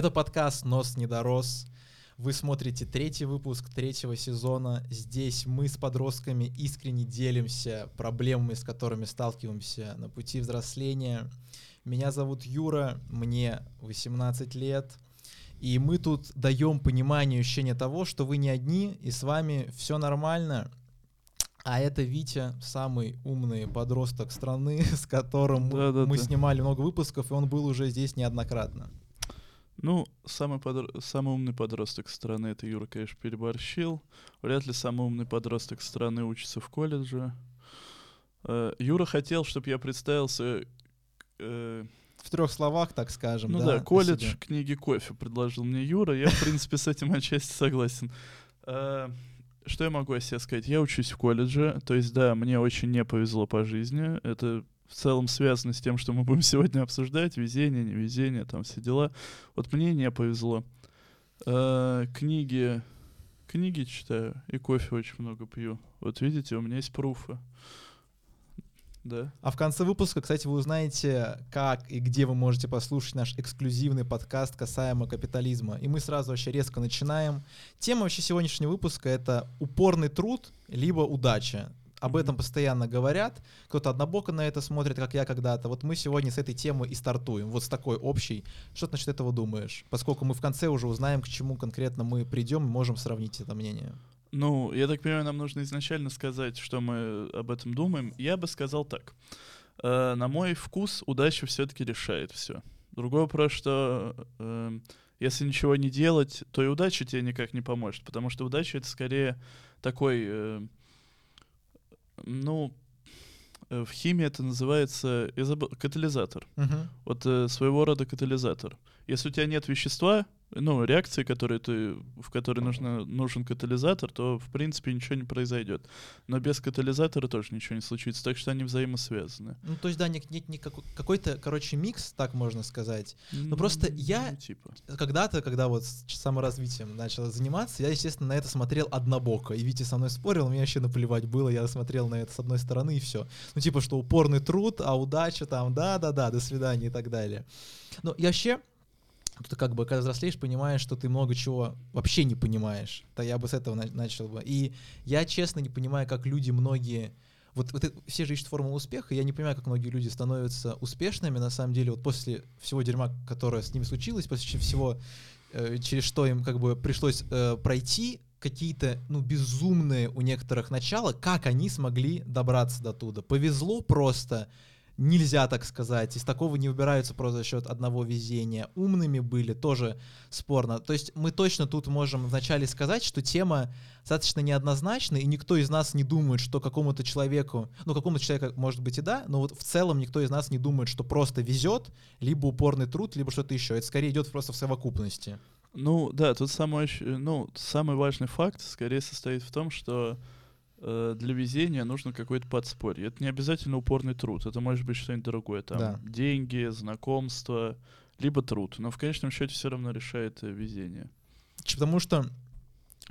Это подкаст «Нос не дорос». Вы смотрите третий выпуск третьего сезона. Здесь мы с подростками искренне делимся проблемами, с которыми сталкиваемся на пути взросления. Меня зовут Юра, мне 18 лет. И мы тут даем понимание, ощущение того, что вы не одни, и с вами все нормально. А это Витя, самый умный подросток страны, с которым Да, да, мы да. снимали много выпусков, и он был уже здесь неоднократно. Ну, самый, подро- самый умный подросток страны, это Юра, конечно, переборщил. Вряд ли самый умный подросток страны учится в колледже. Э, Юра хотел, чтобы я представился... э, В трех словах, так скажем. ну да, да, колледж себе. книги кофе предложил мне Юра. Я, в принципе, с этим отчасти согласен. Э, Что я могу о себе сказать? Я учусь в колледже, то есть, да, мне очень не повезло по жизни. Это в целом связано с тем, что мы будем сегодня обсуждать. Везение, невезение, там все дела. Вот мне не повезло. Э, Книги... Книги читаю и кофе очень много пью. Вот видите, у меня есть пруфы. Да. А в конце выпуска, кстати, вы узнаете, как и где вы можете послушать наш эксклюзивный подкаст касаемо капитализма. И мы сразу вообще резко начинаем. Тема вообще сегодняшнего выпуска — это упорный труд, либо удача. Об этом постоянно говорят. Кто-то однобоко на это смотрит, как я когда-то. Вот мы сегодня с этой темы и стартуем. Вот с такой общей. Что ты насчет этого думаешь? Поскольку мы в конце уже узнаем, к чему конкретно мы придем, и можем сравнить это мнение. Ну, я так понимаю, нам нужно изначально сказать, что мы об этом думаем. Я бы сказал так. Э, на мой вкус удача все-таки решает все. Другой вопрос, что э, если ничего не делать, то и удача тебе никак не поможет, потому что удача это скорее такой, э, ну, э, в химии это называется забыл, катализатор. Мгм. Вот э, своего рода катализатор. Если у тебя нет вещества, ну, реакции, которые ты, в которой нужно, нужен катализатор, то, в принципе, ничего не произойдет. Но без катализатора тоже ничего не случится, так что они взаимосвязаны. Ну, то есть, да, нет, нет никакой- какой-то, короче, микс, так можно сказать. Ну, просто М, я- ну, типа. Когда-то, когда вот с саморазвитием начал заниматься, я, естественно, на это смотрел однобоко. И Витя со мной спорил, мне вообще наплевать было, я смотрел на это с одной стороны и все. Ну, типа, что упорный труд, а удача там, да-да-да, до свидания и так далее. Но я вообще, ты как бы, когда взрослеешь, понимаешь, что ты много чего вообще не понимаешь. То я бы с этого на- начал бы. И я, честно, не понимаю, как люди многие... Вот, вот все же ищут формулу успеха, я не понимаю, как многие люди становятся успешными, на самом деле, вот после всего дерьма, которое с ними случилось, после всего, э, через что им как бы пришлось э, пройти, какие-то, ну, безумные у некоторых начала, как они смогли добраться до туда. Повезло просто, нельзя так сказать. Из такого не выбираются просто за счет одного везения. Умными были, тоже спорно. То есть мы точно тут можем вначале сказать, что тема достаточно неоднозначна, и никто из нас не думает, что какому-то человеку, ну, какому-то человеку, может быть, и да, но вот в целом никто из нас не думает, что просто везет, либо упорный труд, либо что-то еще. Это скорее идет просто в совокупности. Ну, да, тут самый, ну, самый важный факт скорее состоит в том, что э, для везения нужно какое-то подспорье. Это не обязательно упорный труд, это может быть что-нибудь другое. Там Да. деньги, знакомства, либо труд. Но в конечном счете все равно решает э, везение. Потому что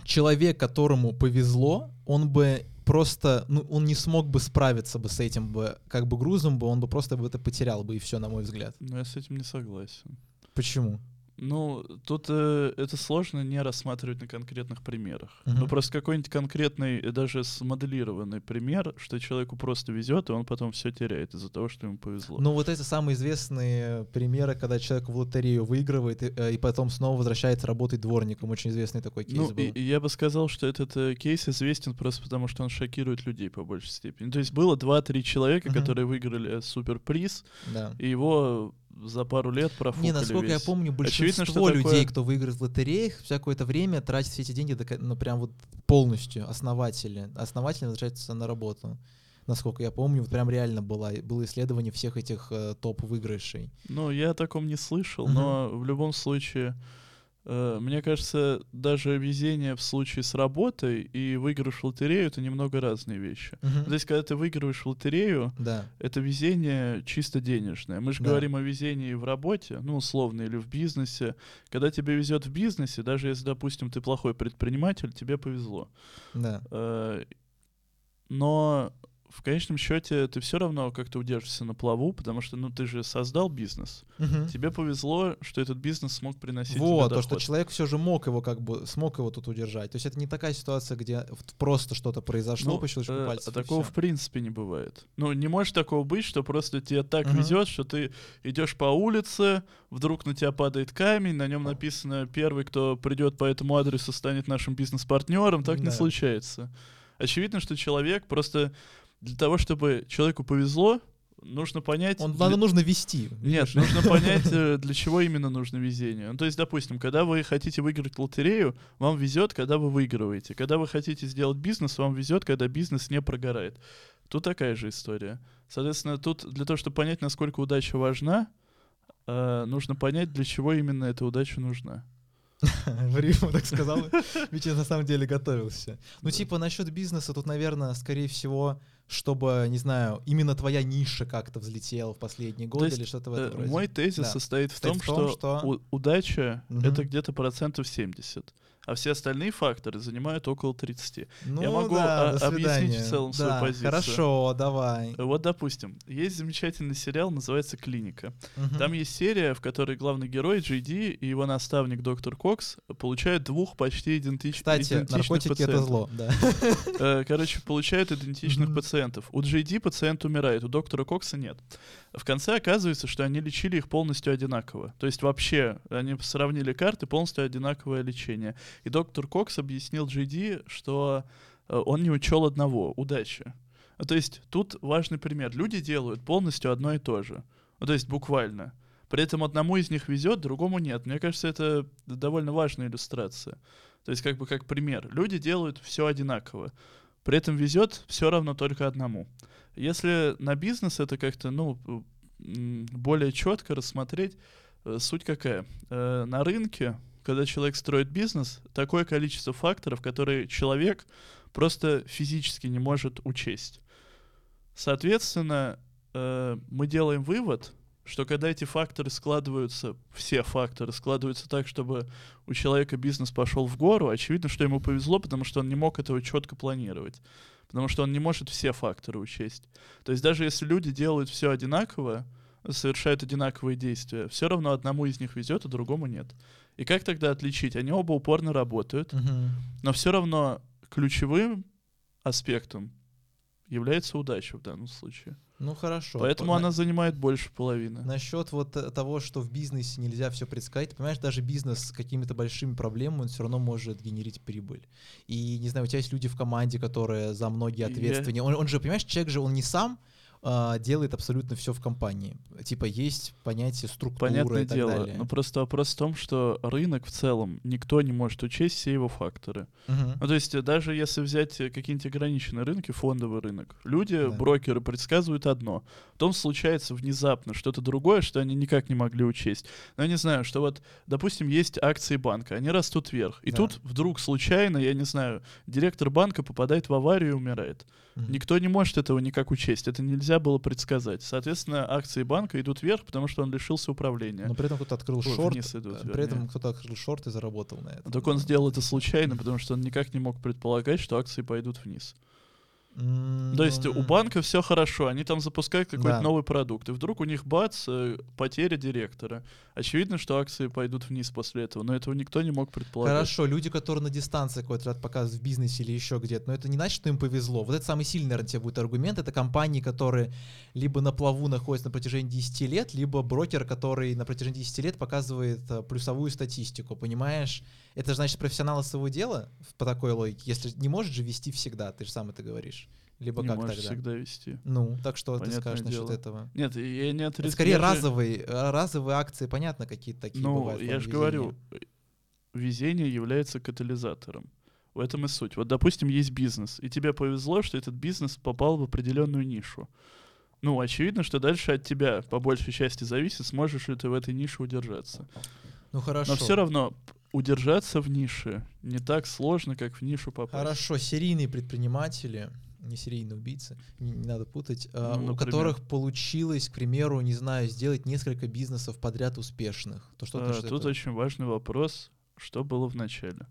человек, которому повезло, он бы просто, ну, он не смог бы справиться бы с этим бы, как бы грузом бы, он бы просто бы это потерял бы, и все, на мой взгляд. Но я с этим не согласен. Почему? Ну, тут э, это сложно не рассматривать на конкретных примерах. Мгм. Ну, просто какой-нибудь конкретный, даже смоделированный пример, что человеку просто везет, и он потом все теряет из-за того, что ему повезло. Ну, вот это самые известные примеры, когда человек в лотерею выигрывает и, э, и потом снова возвращается работать дворником. Очень известный такой кейс Ну, был. и, и я бы сказал, что этот э, кейс известен просто потому, что он шокирует людей по большей степени. То есть было 2-3 человека, Мгм. которые выиграли э, суперприз, Да. и его за пару лет профукали Не, насколько я весь. помню, большинство Очевидно, что людей, такое- кто выиграет в лотереях, вся какое-то время тратит все эти деньги, ну, прям вот полностью, основатели. Основательно возвращаются на работу. Насколько я помню, вот прям реально было, было исследование всех этих э, топ-выигрышей. Ну, я о таком не слышал, Мгм. но в любом случае, мне кажется, даже везение в случае с работой и выигрыш в лотерею это немного разные вещи. То есть, когда ты выигрываешь в лотерею, Да. это везение чисто денежное. Мы же Да. говорим о везении в работе, ну, условно, или в бизнесе. Когда тебе везет в бизнесе, даже если, допустим, ты плохой предприниматель, тебе повезло. Да. Э, Но в конечном счете ты все равно как-то удержишься на плаву, потому что, ну, ты же создал бизнес. Мгм. Тебе повезло, что этот бизнес смог приносить Вот, то, что человек все же мог его как бы, смог его тут удержать. То есть это не такая ситуация, где просто что-то произошло Ну, по щелчку э, пальцев. такого в принципе не бывает. Ну, не может такого быть, что просто тебе так Мгм. везет, что ты идешь по улице, вдруг на тебя падает камень, на нем написано первый, кто придет по этому адресу, станет нашим бизнес-партнером. Так не Да. случается. Очевидно, что человек просто для того, чтобы человеку повезло, нужно понять. Он, для- надо нужно вести. Нет, нужно понять, э, для чего именно нужно везение. Ну, то есть, допустим, когда вы хотите выиграть лотерею, вам везет, когда вы выигрываете. Когда вы хотите сделать бизнес, вам везет, когда бизнес не прогорает. Тут такая же история. Соответственно, тут для того, чтобы понять, насколько удача важна, э, нужно понять, для чего именно эта удача нужна. В рифму так сказал. Витя на самом деле готовился. Ну, типа, насчет бизнеса, тут, наверное, скорее всего, чтобы, не знаю, именно твоя ниша как-то взлетела в последние годы есть, или что-то в Э, этом роде. Мой тезис Да. состоит в Состоит том, в том, что, что- удача Мгм. это где-то процентов 70, а все остальные факторы занимают около 30. Ну, могу, да, а, объяснить в целом свою Да, позицию. Хорошо, давай. Вот, допустим, есть замечательный сериал, называется «Клиника». Мгм. Там есть серия, в которой главный герой Джей Ди и его наставник доктор Кокс получают двух почти идентич... Кстати, идентичных наркотики это пациентов. зло, да. Э, Короче, получают идентичных пациентов. У Джей Ди пациент умирает, у доктора Кокса нет. В конце оказывается, что они лечили их полностью одинаково. То есть вообще они сравнили карты, полностью одинаковое лечение. И доктор Кокс объяснил Ди, что э, он не учел одного — удачи. А То есть тут важный пример. Люди делают полностью одно и то же. Ну, то есть буквально. При этом одному из них везет, другому нет. Мне кажется, это довольно важная иллюстрация. То есть как бы как пример. Люди делают все одинаково. При этом везет все равно только одному. Если на бизнес это как-то, ну, более четко рассмотреть, э, суть какая? Э, На рынке, когда человек строит бизнес, такое количество факторов, которые человек просто физически не может учесть. Соответственно, э, мы делаем вывод, что когда эти факторы складываются, все факторы складываются так, чтобы у человека бизнес пошел в гору, очевидно, что ему повезло, потому что он не мог этого четко планировать. Потому что он не может все факторы учесть. То есть даже если люди делают все одинаково, совершают одинаковые действия, все равно одному из них везет, а другому нет. И как тогда отличить? Они оба упорно работают, Мгм. но все равно ключевым аспектом является удача в данном случае. Ну хорошо. Поэтому На- она занимает больше половины. Насчет вот э, того, что в бизнесе нельзя все предсказать, ты понимаешь, даже бизнес с какими-то большими проблемами, он все равно может генерить прибыль. И, не знаю, у тебя есть люди в команде, которые за многие ответственнее. Он, он же, понимаешь, человек же, он не сам а, делает абсолютно все в компании. Типа есть понятие структуры Понятное и так дело. далее. Но просто вопрос в том, что рынок в целом никто не может учесть все его факторы. Мгм. Ну, то есть, э, даже если взять э, какие-нибудь ограниченные рынки, фондовый рынок, люди, Да. брокеры предсказывают одно. Потом случается внезапно что-то другое, что они никак не могли учесть. Но я не знаю, что вот, допустим, есть акции банка, они растут вверх. И Да. тут вдруг случайно, я не знаю, директор банка попадает в аварию и умирает. Мгм. Никто не может этого никак учесть. Это нельзя было предсказать. Соответственно, акции банка идут вверх, потому что он лишился управления. Но при этом кто-то открыл Ой, шорт, вниз идут, э, при этом кто-то открыл шорт и заработал на этом. Так он сделал это случайно, потому что он никак не мог предполагать, что акции пойдут вниз. М, То есть у банка все хорошо, они там запускают какой-то Да. новый продукт, и вдруг у них бац, э, потеря директора. Очевидно, что акции пойдут вниз после этого, но этого никто не мог предполагать. Хорошо, люди, которые на дистанции какой-то ряд показывают в бизнесе или еще где-то, но это не значит, что им повезло. Вот это самый сильный, наверное, тебе будет аргумент. Это компании, которые либо на плаву находятся на протяжении 10 лет, либо брокер, который на протяжении 10 лет показывает э, плюсовую статистику, понимаешь? Это же значит профессионалы своего дела по такой логике. Если не можешь же вести всегда, ты же сам это говоришь. Либо не как можешь тогда? всегда вести. Ну, так что ты Понятное скажешь насчет дело. этого? Нет, я не отрицаю. скорее я разовые, разовые акции, понятно, какие-то такие Ну, бывают. я же говорю, везение является катализатором. В этом и суть. Вот, допустим, есть бизнес, и тебе повезло, что этот бизнес попал в определенную нишу. Ну, очевидно, что дальше от тебя по большей части зависит, сможешь ли ты в этой нише удержаться. Ну хорошо. Но все равно удержаться в нише не так сложно, как в нишу попасть. Хорошо, серийные предприниматели, не серийные убийцы, не, не надо путать, а, Ну, у например. которых получилось, к примеру, не знаю, сделать несколько бизнесов подряд успешных. То что ты А, думаешь Тут это? очень важный вопрос, что было в начале.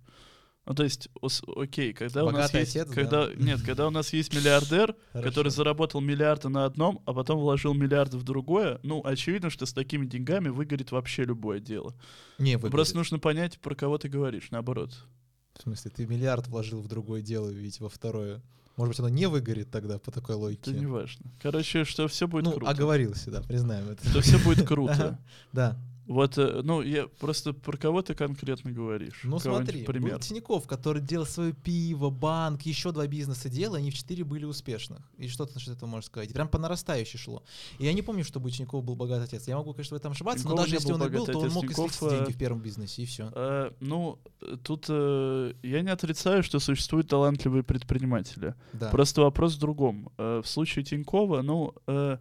Ну, то есть, ос- окей, когда у нас Богатый есть... отец, да. когда, Нет, когда у нас есть миллиардер, который заработал миллиарды на одном, а потом вложил миллиарды в другое, ну, очевидно, что с такими деньгами выгорит вообще любое дело. Не, выгорит. Просто нужно понять, про кого ты говоришь, наоборот. В смысле, ты миллиард вложил в другое дело, ведь во второе. Может быть, оно не выгорит тогда по такой логике. Это не важно. Короче, что все будет ну, круто. оговорился, да, признаем это. Что все будет круто. Да. Вот, э, ну, я просто про кого ты конкретно говоришь? Ну Кого-нибудь смотри, пример. был Тиняков, который делал свое пиво, банк, еще два бизнеса делал, и они в четыре были успешных. И что ты насчет этого можешь сказать? И прям по нарастающей шло. И я не помню, чтобы у Тинякова был богатый отец. Я могу, конечно, в этом ошибаться, Тинькова но даже если он и был, богатый то он отец. мог Тиньков, извлечь деньги в первом бизнесе, и все. Э, ну, э, тут э, я не отрицаю, что существуют талантливые предприниматели. Да. Просто вопрос в другом. Э, в случае Тинькова, ну, э,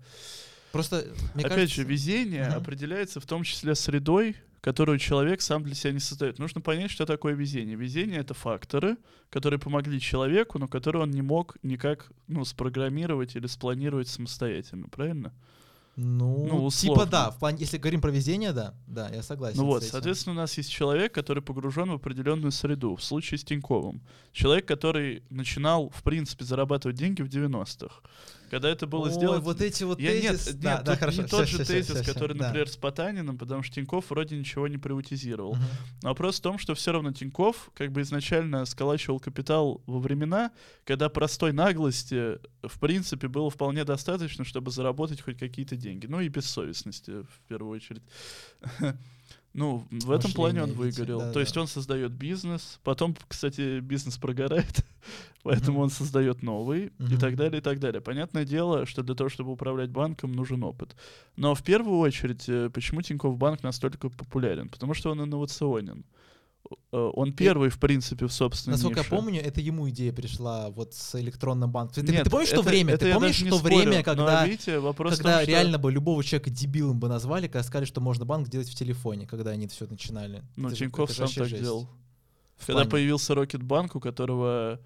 Просто, мне опять кажется, же, везение Мгм. определяется в том числе средой, которую человек сам для себя не создает. Нужно понять, что такое везение. Везение — это факторы, которые помогли человеку, но которые он не мог никак ну, спрограммировать или спланировать самостоятельно, правильно? ну, ну, типа да, в плане, если говорим про везение, да, да, я согласен. Ну вот, соответственно, у нас есть человек, который погружен в определенную среду. В случае с Тиньковым. Человек, который начинал, в принципе, зарабатывать деньги в 90-х. Когда это было Ой, сделано... вот эти вот Я, нет, тезис- нет, да, да, тут хорошо, не тот всё, же всё, тезис, всё, который, да. например, с Потаниным, потому что Тиньков вроде ничего не приватизировал. Но вопрос в том, что все равно Тиньков как бы изначально сколачивал капитал во времена, когда простой наглости, в принципе, было вполне достаточно, чтобы заработать хоть какие-то деньги. Ну и бессовестности, в первую очередь. Ну, в этом плане он выгорел. То да-да. есть он создает бизнес, потом, кстати, бизнес прогорает, поэтому он создает новый и так далее, и так далее. Понятное дело, что для того, чтобы управлять банком, нужен опыт. Но в первую очередь, э, почему Тинькофф Банк настолько популярен? Потому что он инновационен. Он первый, в принципе, в собственной Насколько я нише. помню, это ему идея пришла вот с электронным банком. Ты, Нет, ты помнишь то это- время? это ты я помнишь то спорю, время, но, когда, видите, вопрос когда том, что- реально бы любого человека дебилом бы назвали, когда сказали, что можно банк делать в телефоне, когда они все начинали? Ну, же сам так жесть. делал. В Когда плане- появился Рокетбанк, у которого,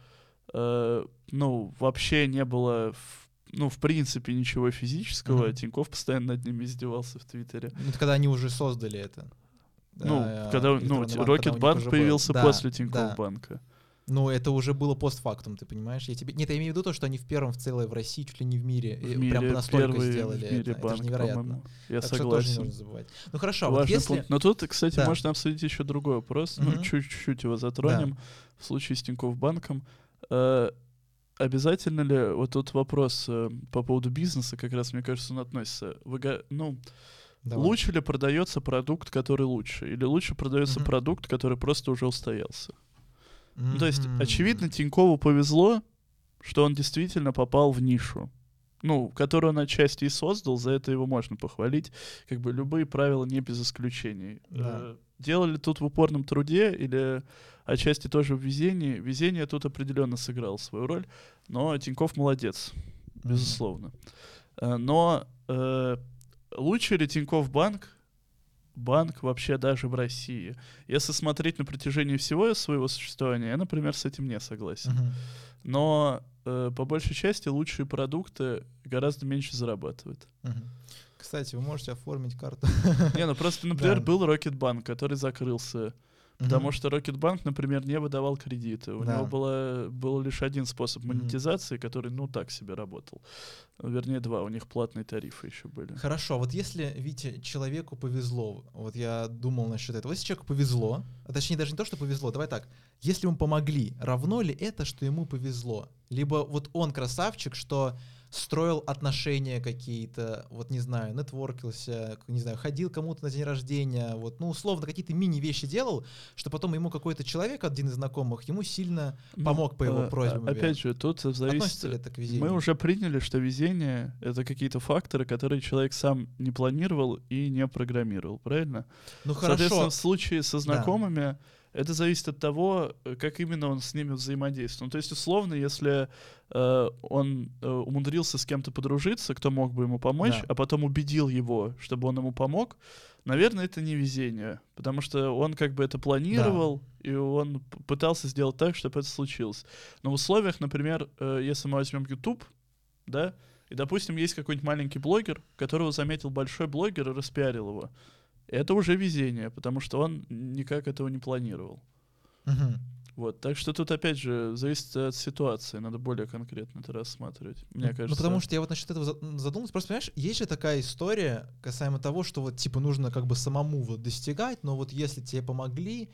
э, ну, вообще не было, в- ну, в принципе, ничего физического, Мгм. Тинькофф постоянно над ними издевался в Твиттере. Ну, это когда они уже создали это. Ну, А, когда, ну, Рокетбанк был. появился Да, после да. Тинькофф банка. Ну, это уже было постфактум, ты понимаешь? Я тебе... Нет, я имею в виду то, что они в первом в целой в России, чуть ли не в мире, В мире прям настолько сделали в мире это. это банк, же невероятно. по-моему. Я так что тоже не согласен. нужно забывать. Ну хорошо, а вот Важный если... пункт. Но тут, кстати, Да. можно обсудить еще другой вопрос. Ну, Мгм. чуть-чуть его затронем. В случае с Тинькофф банком. Э, обязательно ли, вот тут вопрос э, по поводу бизнеса, как раз, мне кажется, он относится. Вы ну, Давай. лучше ли продается продукт, который лучше? Или лучше продается Мгм. продукт, который просто уже устоялся? Ну, то есть, очевидно, Тинькову повезло, что он действительно попал в нишу. Ну, которую он отчасти и создал, за это его можно похвалить. Как бы любые правила не без исключений. Да. Э, Делали тут в упорном труде или отчасти тоже в везении. Везение тут определенно сыграло свою роль, но Тиньков молодец, безусловно. Э, Но э, лучше ли Тиньков банк? Банк вообще даже в России. Если смотреть на протяжении всего своего существования, я, например, с этим не согласен. Мгм. Но э, по большей части лучшие продукты гораздо меньше зарабатывают. Мгм. Кстати, вы можете оформить карту. Не, ну просто, например, Да. был Рокетбанк, который закрылся. Потому что Рокетбанк, например, не выдавал кредиты. У Да. него было, был лишь один способ монетизации, который, ну, так себе работал. Вернее, два. У них платные тарифы еще были. Хорошо, вот если, Витя, человеку повезло, вот я думал насчет этого, если человеку повезло, а точнее даже не то, что повезло, давай так, если ему помогли, равно ли это, что ему повезло? Либо вот он красавчик, что строил отношения какие-то, вот не знаю, нетворкился, не знаю, ходил кому-то на день рождения, вот, ну, условно, какие-то мини-вещи делал, что потом ему какой-то человек, один из знакомых, ему сильно Ну, помог по его э, просьбам. а- Опять же, тут зависит... Ли это к везению? Мы уже приняли, что везение — это какие-то факторы, которые человек сам не планировал и не программировал, правильно? ну, Соответственно, хорошо. в случае со знакомыми это зависит от того, э, как именно он с ними взаимодействует. Ну, то есть, условно, если э, он э, умудрился с кем-то подружиться, кто мог бы ему помочь, Да. а потом убедил его, чтобы он ему помог, наверное, это не везение, потому что он как бы это планировал, и он пытался сделать так, чтобы это случилось. Но в условиях, например, э, если мы возьмем YouTube, да, и, допустим, есть какой-нибудь маленький блогер, которого заметил большой блогер и распиарил его. Это уже везение, потому что он никак этого не планировал. Мгм. Вот, так что тут опять же зависит от ситуации, надо более конкретно это рассматривать. Мне Ну, кажется. Ну, потому что я вот насчет этого за- задумался. Просто, понимаешь, есть же такая история касаемо того, что вот, типа, нужно как бы самому вот достигать, но вот если тебе помогли,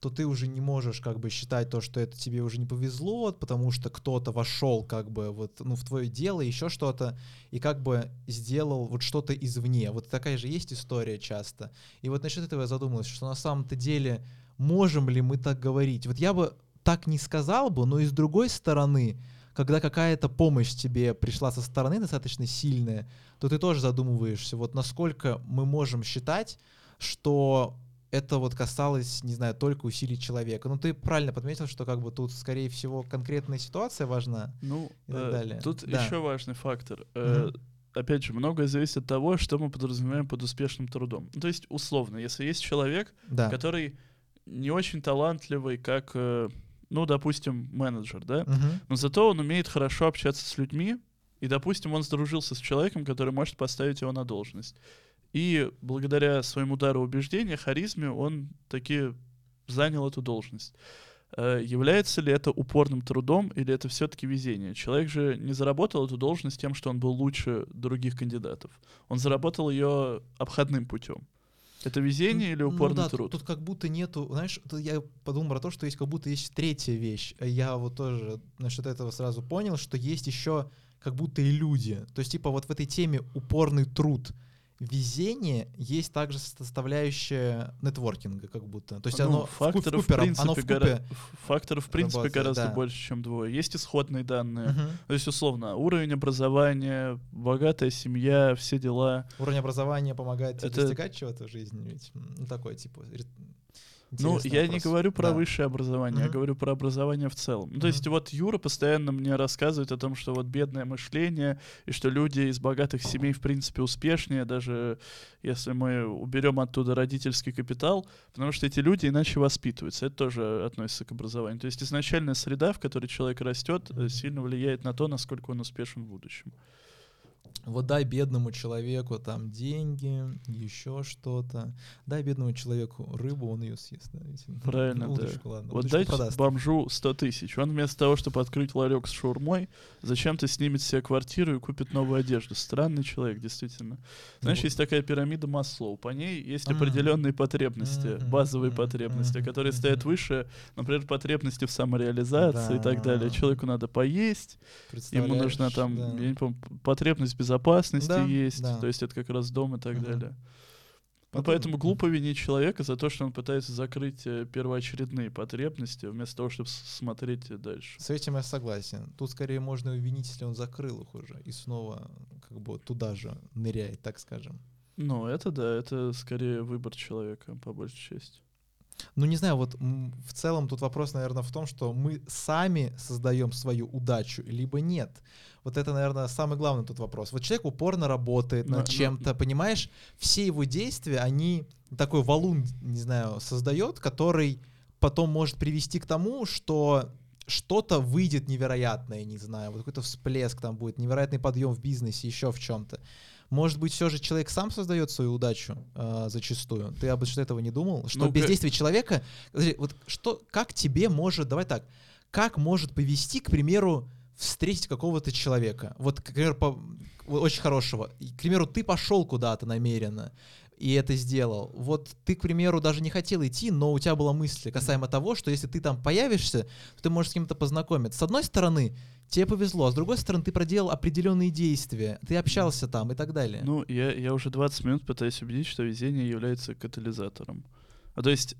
то ты уже не можешь как бы считать то, что это тебе уже не повезло, потому что кто-то вошел как бы вот, ну, в твое дело, еще что-то, и как бы сделал вот что-то извне. Вот такая же есть история часто. И вот насчет этого я задумался, что на самом-то деле можем ли мы так говорить? Вот я бы так не сказал бы, но и с другой стороны, когда какая-то помощь тебе пришла со стороны достаточно сильная, то ты тоже задумываешься, вот насколько мы можем считать, что это вот касалось, не знаю, только усилий человека. Ну, ты правильно подметил, что как бы тут, скорее всего, конкретная ситуация важна. Ну, и так э, далее. тут Да. еще важный фактор. Э, Мгм. Опять же, многое зависит от того, что мы подразумеваем под успешным трудом. Ну, То есть, условно, если есть человек, Да. который не очень талантливый, как, э, ну, допустим, менеджер, да, Мгм. но зато он умеет хорошо общаться с людьми, и, допустим, он сдружился с человеком, который может поставить его на должность. И благодаря своему дару убеждения, харизме, он таки занял эту должность. Э, Является ли это упорным трудом или это все-таки везение? Человек же не заработал эту должность тем, что он был лучше других кандидатов. Он заработал ее обходным путем. Это везение или Ну упорный да, тут- труд? Тут, как будто нету, знаешь, тут я подумал про то, что есть как будто есть третья вещь. Я вот тоже насчет этого сразу понял, что есть еще как будто и люди. То есть типа вот в этой теме упорный труд, везение есть также составляющая нетворкинга, как будто. То есть Ну, оно в ку- в факторов, в принципе, оно в гора- факторов, в принципе, работает, гораздо да. больше, чем двое. Есть исходные данные. Мгм. То есть, условно, уровень образования, богатая семья, все дела. Уровень образования помогает тебе Это- достигать чего-то в жизни, ведь ну такой типа. Ну, я не вопрос. говорю про Да. высшее образование, я Мгм. говорю про образование в целом. Ну, То есть вот Юра постоянно мне рассказывает о том, что вот бедное мышление, и что люди из богатых семей в принципе успешнее, даже если мы уберем оттуда родительский капитал, потому что эти люди иначе воспитываются. Это тоже относится к образованию. То есть изначальная среда, в которой человек растет, э, сильно влияет на то, насколько он успешен в будущем. Вот дай бедному человеку там деньги, еще что-то. Дай бедному человеку рыбу, он ее съест. Да, ведь. Правильно, да. Удочку, ладно. Вот дайте продаст. бомжу 100 тысяч. Он вместо того, чтобы открыть ларек с шаурмой, зачем-то снимет себе квартиру и купит новую одежду. Странный человек, действительно. Знаешь, Ну, есть такая пирамида Маслоу. По ней есть определенные потребности, базовые потребности, которые стоят выше, например, потребности в самореализации и так далее. Да. Человеку надо поесть, ему нужна там, да. я не помню, потребность безопасности Да, есть, да. то есть это как раз дом и так Мгм. далее. Ну, Потом- поэтому глупо винить человека за то, что он пытается закрыть э, первоочередные потребности, вместо того, чтобы смотреть дальше. С этим я согласен. Тут скорее можно винить, если он закрыл их уже и снова как бы туда же ныряет, так скажем. Ну, это да, это скорее выбор человека, по большей части. Ну, не знаю, вот в целом тут вопрос, наверное, в том, что мы сами создаем свою удачу, либо нет. Вот это, наверное, самый главный тут вопрос. Вот человек упорно работает Но- над но- чем-то, понимаешь? Все его действия, они такой валун, не знаю, создает, который потом может привести к тому, что что-то выйдет невероятное, не знаю, вот какой-то всплеск там будет, невероятный подъем в бизнесе, еще в чем-то. Может быть, все же человек сам создает свою удачу э, зачастую. Ты об этого не думал? Что Ну, без ка- действия человека, вот что, как тебе может, давай так, как может повести, к примеру, встретить какого-то человека, вот, к примеру, по- очень хорошего, И, к примеру, ты пошел куда-то намеренно и это сделал. Вот ты, к примеру, даже не хотел идти, но у тебя была мысль касаемо того, что если ты там появишься, то ты можешь с кем-то познакомиться. С одной стороны, тебе повезло, с другой стороны, ты проделал определенные действия, ты общался там и так далее. Ну, я, я уже 20 минут пытаюсь убедить, что везение является катализатором. А то есть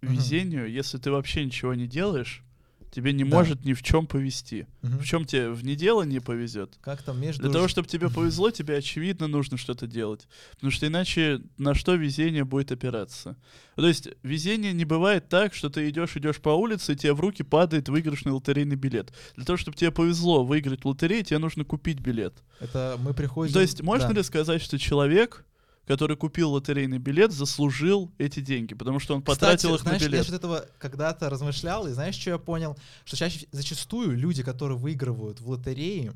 везению, если ты вообще ничего не делаешь, тебе не Да. может ни в чем повезти. Мгм. В чем тебе в неделании повезет? Как там между... Для того, чтобы тебе повезло, тебе очевидно нужно что-то делать. Потому что иначе на что везение будет опираться? То есть везение не бывает так, что ты идешь, идешь по улице, и тебе в руки падает выигрышный лотерейный билет. Для того, чтобы тебе повезло выиграть в лотерее, тебе нужно купить билет. Это мы приходим... То есть можно да. ли сказать, что человек, который купил лотерейный билет, заслужил эти деньги, потому что он потратил Кстати, их знаешь, на я билет? же от этого когда-то размышлял, и знаешь, что я понял? Что чаще зачастую люди, которые выигрывают в лотереи,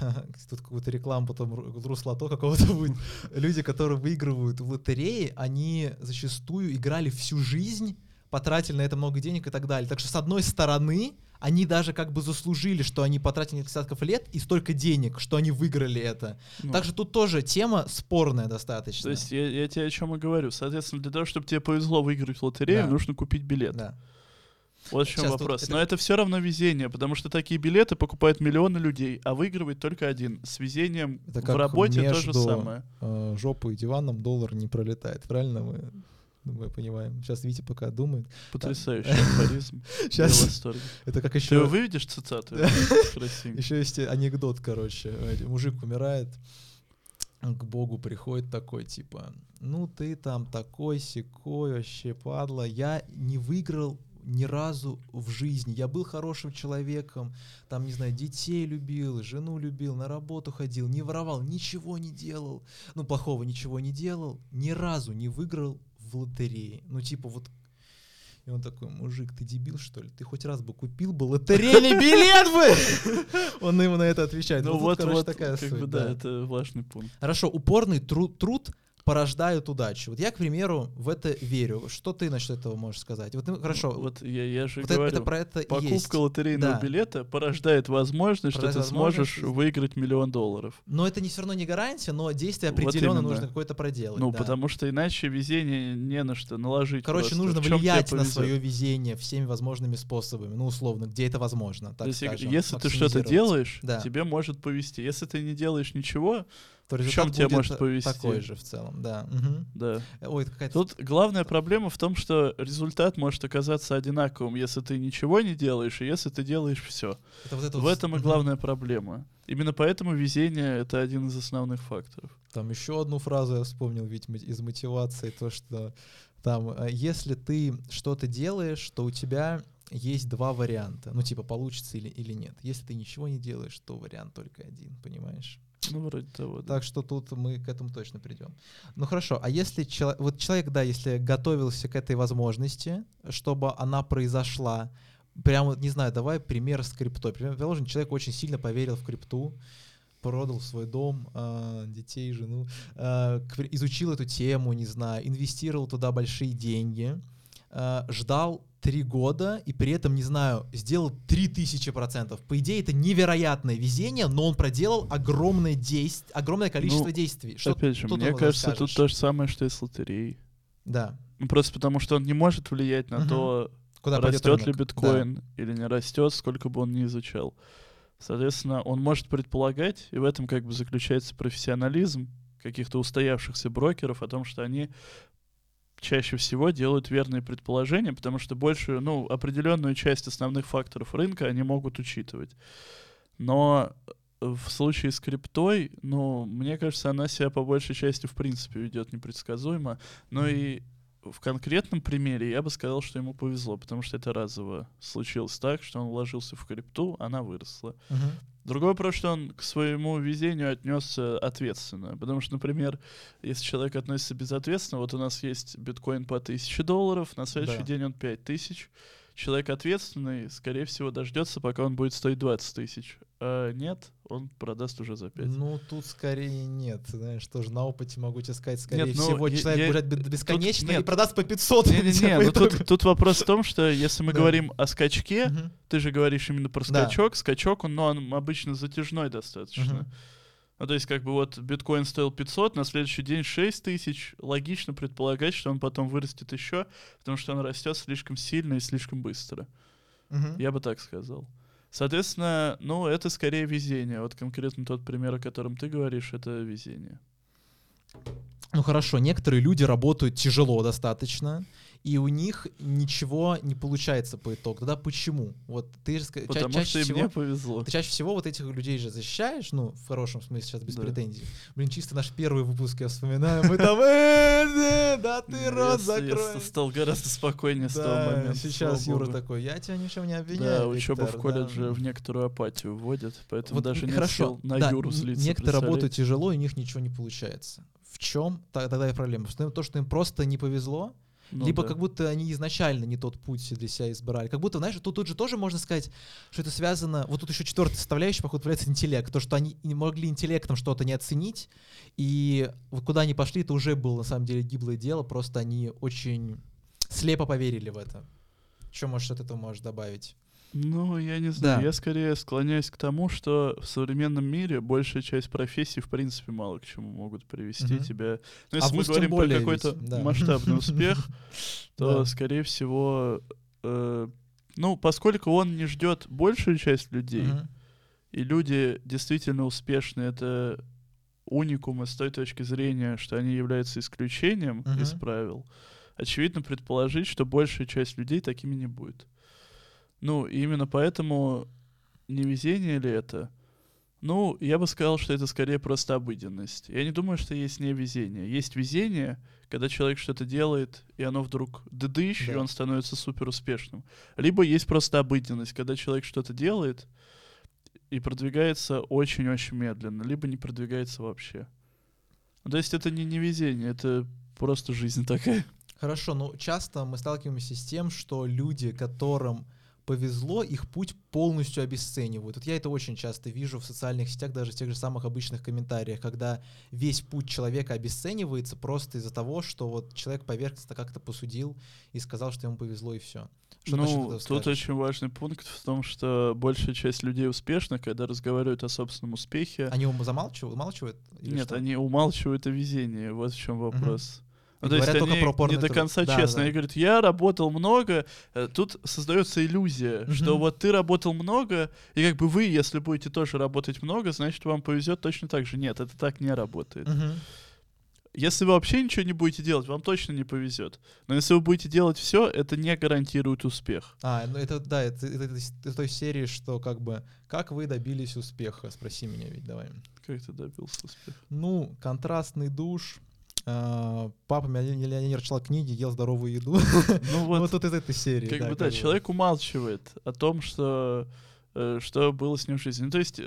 тут какую-то рекламу потом ру- русло какого-то будет. Люди, которые выигрывают в лотереи, они зачастую играли всю жизнь, потратили на это много денег и так далее. Так что, с одной стороны, они даже как бы заслужили, что они потратили несколько десятков лет и столько денег, что они выиграли это. Ну, Также тут тоже тема спорная достаточно. То есть я, я тебе о чем и говорю. Соответственно, для того, чтобы тебе повезло выиграть в лотерею, Да. нужно купить билет. Да. Вот в чем Сейчас тут вопрос. это- Но это все равно везение, потому что такие билеты покупают миллионы людей, а выигрывает только один. С везением Это в работе то же самое. э, жопой и диваном доллар не пролетает, правильно мы? Мы понимаем. Сейчас Витя пока думает. Потрясающий афоризм. Я в Сейчас это как Ты еще выведешь цитату? Еще есть анекдот, короче. Э, Мужик умирает, к Богу приходит такой, типа, ну ты там такой секой, вообще падла. Я не выиграл ни разу в жизни. Я был хорошим человеком, там, не знаю, детей любил, жену любил, на работу ходил, не воровал, ничего не делал. Ну, плохого ничего не делал, ни разу не выиграл в лотерее. Ну, типа, вот и он такой, мужик, ты дебил, что ли? Ты хоть раз бы купил бы лотерейный билет бы? Он ему на это отвечает. Ну тут, вот, короче, такая как бы да. это важный пункт. Хорошо, упорный тру- труд порождает удачу. Вот я, к примеру, в это верю. Что ты насчет этого можешь сказать? Вот, ну, хорошо, вот, Вот я, я же это, говорю, это про это покупка есть. лотерейного Да. билета порождает возможность, что ты Порождает сможешь выиграть миллион долларов. Но это не все равно не гарантия, но действие Вот определенно именно. нужно какое-то проделать. Ну, да. потому что иначе везение не на что наложить. Короче, просто. нужно влиять на свое везение всеми возможными способами. Ну, условно, где это возможно. Так То есть, скажем, если ты что-то делаешь, Да. тебе может повести. Если ты не делаешь ничего, то результат тебе будет может повести? такой же в целом, да. Мгм. да. Ой, какая-то Тут главная проблема в том, что результат может оказаться одинаковым, если ты ничего не делаешь, и если ты делаешь все. это вот это В вот- этом и главная проблема. Именно поэтому везение это один из основных факторов. Там еще одну фразу я вспомнил ведь из мотивации, то что там, э, если ты что-то делаешь, то у тебя есть два варианта. Ну, типа, получится или, или нет. Если ты ничего не делаешь, то вариант только один, понимаешь? Ну, вроде того, да. Так что тут мы к этому точно придем. Ну хорошо, а если чело- вот человек, да, если готовился к этой возможности, чтобы она произошла, прямо, не знаю, давай пример с криптой. Пример, Предположим, человек очень сильно поверил в крипту, продал свой дом, а, детей, жену, а, изучил эту тему, не знаю, инвестировал туда большие деньги, а, ждал три года и при этом, не знаю, сделал 3000 процентов. По идее, это невероятное везение, но он проделал огромное, действ... огромное количество Ну, действий. Что Опять же, мне кажется, тут то же самое, что и с лотереей. Да. Ну, просто потому что он не может влиять на Мгм. то, Куда растет ли рынок. Да. биткоин или не растет, сколько бы он ни изучал. Соответственно, он может предполагать, и в этом как бы заключается профессионализм каких-то устоявшихся брокеров о том, что они чаще всего делают верные предположения, потому что большую, ну, определенную часть основных факторов рынка они могут учитывать. Но в случае с криптой, ну, мне кажется, она себя по большей части в принципе ведет непредсказуемо. Но и в конкретном примере я бы сказал, что ему повезло, потому что это разово случилось так, что он вложился в крипту, она выросла. Мгм. Другой вопрос, что он к своему везению отнесся ответственно. Потому что, например, если человек относится безответственно, вот у нас есть биткоин по 1000 долларов, на следующий Да. день он 5000. Человек ответственный, скорее всего, дождется, пока он будет стоить 20 тысяч. А нет, он продаст уже за 5. Ну, тут скорее нет. Знаешь, тоже на опыте могу тебе сказать, скорее Нет, ну, всего, я- человек я- будет б- бесконечно и нет. продаст по 500. Не-не-не, ну тут, тут вопрос в том, что если мы Да. говорим о скачке, Мгм. ты же говоришь именно про Да. скачок. Скачок, он, ну, он обычно затяжной достаточно. Мгм. Ну, то есть, как бы вот биткоин стоил 500, на следующий день 6 тысяч. Логично предполагать, что он потом вырастет еще, потому что он растет слишком сильно и слишком быстро. Мгм. Я бы так сказал. Соответственно, ну, это скорее везение. Вот конкретно тот пример, о котором ты говоришь, это везение. Ну хорошо, некоторые люди работают тяжело достаточно, и у них ничего не получается по итогу. Тогда почему? Вот ты же ска- ча- Потому чаще что всего, не повезло. ты чаще всего вот этих людей же защищаешь, ну, в хорошем смысле, сейчас без Да. претензий. Блин, чисто наш первый выпуск я вспоминаю, мы там, «Э, да ты Я рот я закрой. с- стал гораздо спокойнее с того момента. сейчас Юра такой, я тебя ни чем не обвиняю. Да, учеба в колледже да». в некоторую апатию вводит, поэтому даже н- нет хорошо, сил на Юру злиться. Некоторые работают тяжело, и у них ничего не получается. В чем тогда и проблема? Что то, что им просто не повезло, Ну либо да. как будто они изначально не тот путь для себя избрали. Как будто, знаешь, тут, тут же тоже можно сказать, что это связано... Вот тут еще четвертая составляющая, походу, появляется интеллект. То, что они не могли интеллектом что-то не оценить, и куда они пошли, это уже было, на самом деле, гиблое дело, просто они очень слепо поверили в это. Что, может, от этого можешь добавить? Ну, я не знаю. Да. Я скорее склоняюсь к тому, что в современном мире большая часть профессий, в принципе, мало к чему могут привести Мгм. тебя. Ну, А если мы вуз тем говорим более про какой-то да. масштабный успех, то, Да. скорее всего, э, ну, поскольку он не ждет большую часть людей, и люди действительно успешны, это уникумы с той точки зрения, что они являются исключением из правил, очевидно предположить, что большая часть людей такими не будет. Ну, и именно поэтому невезение ли это? Ну, я бы сказал, что это скорее просто обыденность. Я не думаю, что есть невезение. Есть везение, когда человек что-то делает, и оно вдруг дыдыщ, и Да. он становится супер успешным. Либо есть просто обыденность, когда человек что-то делает и продвигается очень-очень медленно, либо не продвигается вообще. Ну, То есть это не невезение, это просто жизнь такая. Хорошо, ну часто мы сталкиваемся с тем, что люди, которым повезло, их путь полностью обесценивают. Вот я это очень часто вижу в социальных сетях, даже в тех же самых обычных комментариях, когда весь путь человека обесценивается просто из-за того, что вот человек поверхностно как-то посудил и сказал, что ему повезло и все. Что ну, тут скажешь? очень важный пункт в том, что большая часть людей успешна, когда разговаривают о собственном успехе. Они умалчивают? Или Нет, что? они умалчивают о везении, вот в чем вопрос. Ну, то есть говорят только они про порный не до конца Да, честно. да. Они говорят, я работал много. Э, Тут создается иллюзия, что Мгм. вот ты работал много, и как бы вы, если будете тоже работать много, значит, вам повезет точно так же. Нет, это так не работает. Мгм. Если вы вообще ничего не будете делать, вам точно не повезет. Но если вы будете делать все, это не гарантирует успех. А, ну это, да, это, это из из той серии, что как бы, как вы добились успеха? Спроси меня ведь, давай. Как ты добился успеха? Ну, контрастный душ. А, Папа миллионер читал книги, ел здоровую еду. Ну Вот вот, тут из этой серии. как да, бы да, человек умалчивает о том, что, э, что было с ним в жизни. Ну, то есть,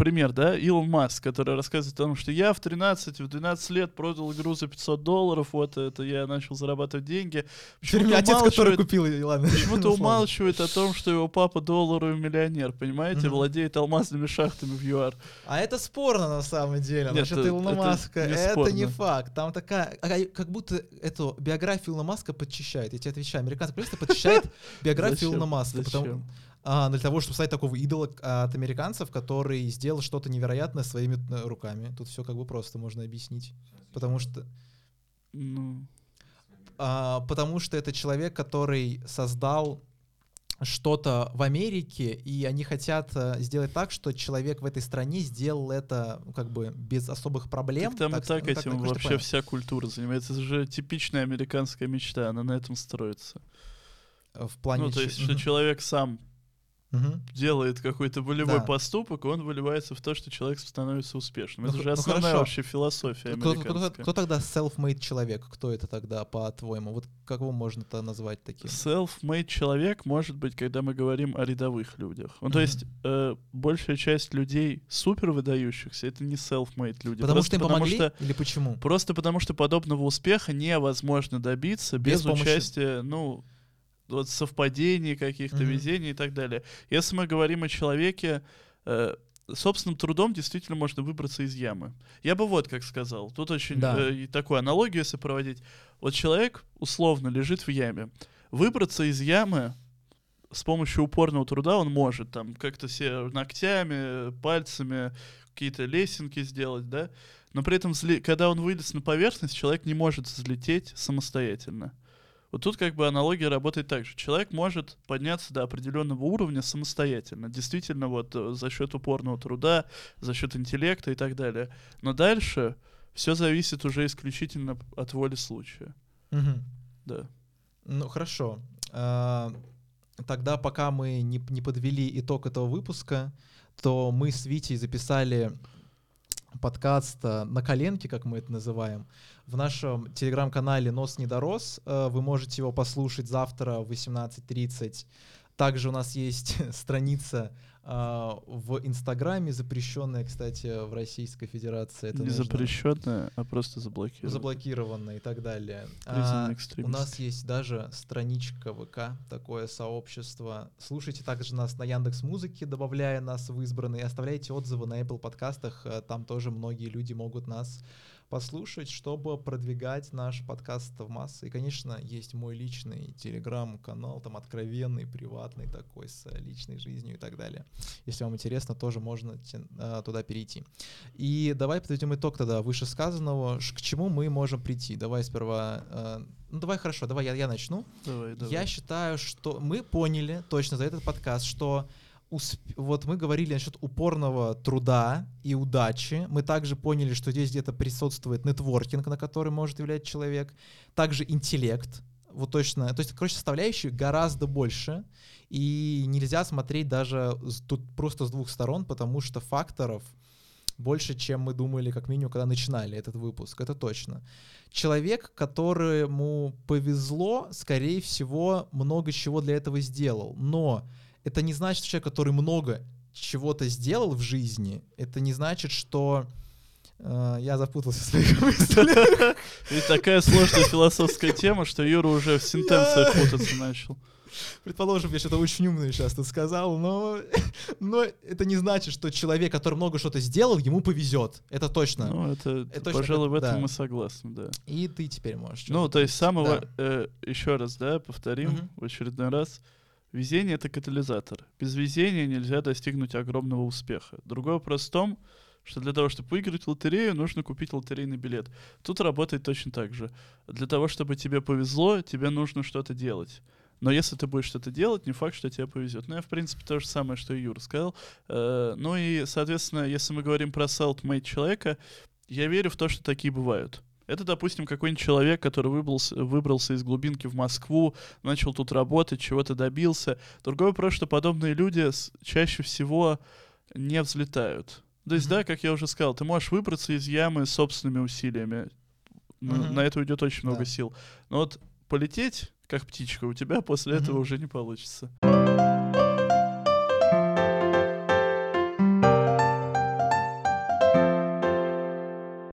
пример, да, Илон Маск, который рассказывает о том, что я в 13, в 12 лет продал игру за 500 долларов, вот это я начал зарабатывать деньги. Теперь Почему-то отец, который купил, и ладно. Почему-то умалчивает о том, что его папа долларовый миллионер, понимаете, Мгм. владеет алмазными шахтами в ЮАР. А это спорно на самом деле. Нет, Насчет Илона это Маска. не Это не спорно. факт. Там такая, а, как будто эту биографию Илона Маска подчищает. Я тебе отвечаю. Американское правительство подчищает биографию? Илона Маска. Зачем? А, для того, чтобы стать такого идола а, от американцев, который сделал что-то невероятное своими э, руками. Тут все как бы просто можно объяснить. Потому что, Ну, а, потому что это человек, который создал что-то в Америке, и они хотят э, сделать так, что человек в этой стране сделал это ну, как бы без особых проблем. так там и с- так ну, этим ты вообще вся культура занимается. Это же типичная американская мечта, она на этом строится. Э, В плане... Ну, то ч- есть, что человек сам Мгм. делает какой-то волевой Да. поступок, он выливается в то, что человек становится успешным. Ну, Это же ну, основная хорошо. вообще философия Кто, кто- кто- кто тогда self-made человек? Кто это тогда, по-твоему? Вот кого можно-то назвать таким? Self-made человек может быть, когда мы говорим о рядовых людях. Ну, то Мгм. есть, э, большая часть людей супер выдающихся это не self-made люди. Потому Просто что им потому помогли что- или почему? Просто потому что подобного успеха невозможно добиться Без без, помощи- участия, ну, вот совпадений каких-то, Мгм. везений и так далее. Если мы говорим о человеке, э, собственным трудом действительно можно выбраться из ямы. Я бы вот как сказал. Тут очень Да. э, такую аналогию, если проводить. Вот человек условно лежит в яме. Выбраться из ямы с помощью упорного труда он может там как-то себе ногтями, пальцами какие-то лесенки сделать, да, но при этом, когда он вылез на поверхность, человек не может взлететь самостоятельно. Вот тут как бы аналогия работает так же. Человек может подняться до определенного уровня самостоятельно, действительно вот э, за счет упорного труда, за счет интеллекта и так далее. Но дальше все зависит уже исключительно от воли случая. Мгм. Да. Ну, хорошо. А, Тогда, пока мы не, не подвели итог этого выпуска, то мы с Витей записали подкаст а, на коленке, как мы это называем, в нашем телеграм-канале «Нос не дорос». Э, Вы можете его послушать завтра в 18.30. Также у нас есть страница в Инстаграме, запрещенная, кстати, в Российской Федерации. Это Не нужно- запрещенная, а просто заблокированная. заблокированная и так далее. А, у нас есть даже страничка ВК, такое сообщество. Слушайте также нас на Яндекс Музыке, добавляя нас в избранные, оставляйте отзывы на Apple подкастах, э, там тоже многие люди могут нас послушать, чтобы продвигать наш подкаст в массы. И, конечно, есть мой личный телеграм-канал, там откровенный, приватный такой, с личной жизнью и так далее. Если вам интересно, тоже можно э, туда перейти. И давай подведем итог тогда вышесказанного. К чему мы можем прийти? Давай сперва... э, Ну, давай хорошо, давай я, я начну. Давай, давай. Я считаю, что мы поняли точно за этот подкаст, что усп- вот мы говорили насчет упорного труда и удачи. Мы также поняли, что здесь где-то присутствует нетворкинг, на который может являть человек. Также интеллект. Вот точно. То есть, короче, составляющих гораздо больше. И нельзя смотреть даже тут просто с двух сторон, потому что факторов больше, чем мы думали, как минимум, когда начинали этот выпуск. Это точно. Человек, которому повезло, скорее всего, много чего для этого сделал. Но это не значит, что человек, который много чего-то сделал в жизни, это не значит, что... э, я запутался в своих мыслях. Ведь такая сложная философская тема, что Юра уже в сентенциях путаться начал. Предположим, я что-то очень умное сейчас тут сказал, но, но это не значит, что человек, который много что-то сделал, ему повезет. Это точно. Ну, это, Это точно пожалуй, в этом да. мы согласны, да. И ты теперь можешь. Ну, то есть самого, Да. э, еще раз, да, повторим Мгм. в очередной раз. Везение — это катализатор. Без везения нельзя достигнуть огромного успеха. Другой вопрос в том, что для того, чтобы выиграть лотерею, нужно купить лотерейный билет. Тут работает точно так же. Для того, чтобы тебе повезло, тебе нужно что-то делать. Но если ты будешь что-то делать, не факт, что тебе повезет. Ну, я, в принципе, то же самое, что и Юра сказал. Э, ну и, соответственно, если мы говорим про self-made человека, я верю в то, что такие бывают. Это, допустим, какой-нибудь человек, который выбрался, выбрался из глубинки в Москву, начал тут работать, чего-то добился. Другой вопрос, что подобные люди чаще всего не взлетают. То есть, Мгм. да, как я уже сказал, ты можешь выбраться из ямы собственными усилиями. На, Мгм. на это уйдет очень много Да. сил. Но вот полететь, как птичка, у тебя после этого Мгм. уже не получится.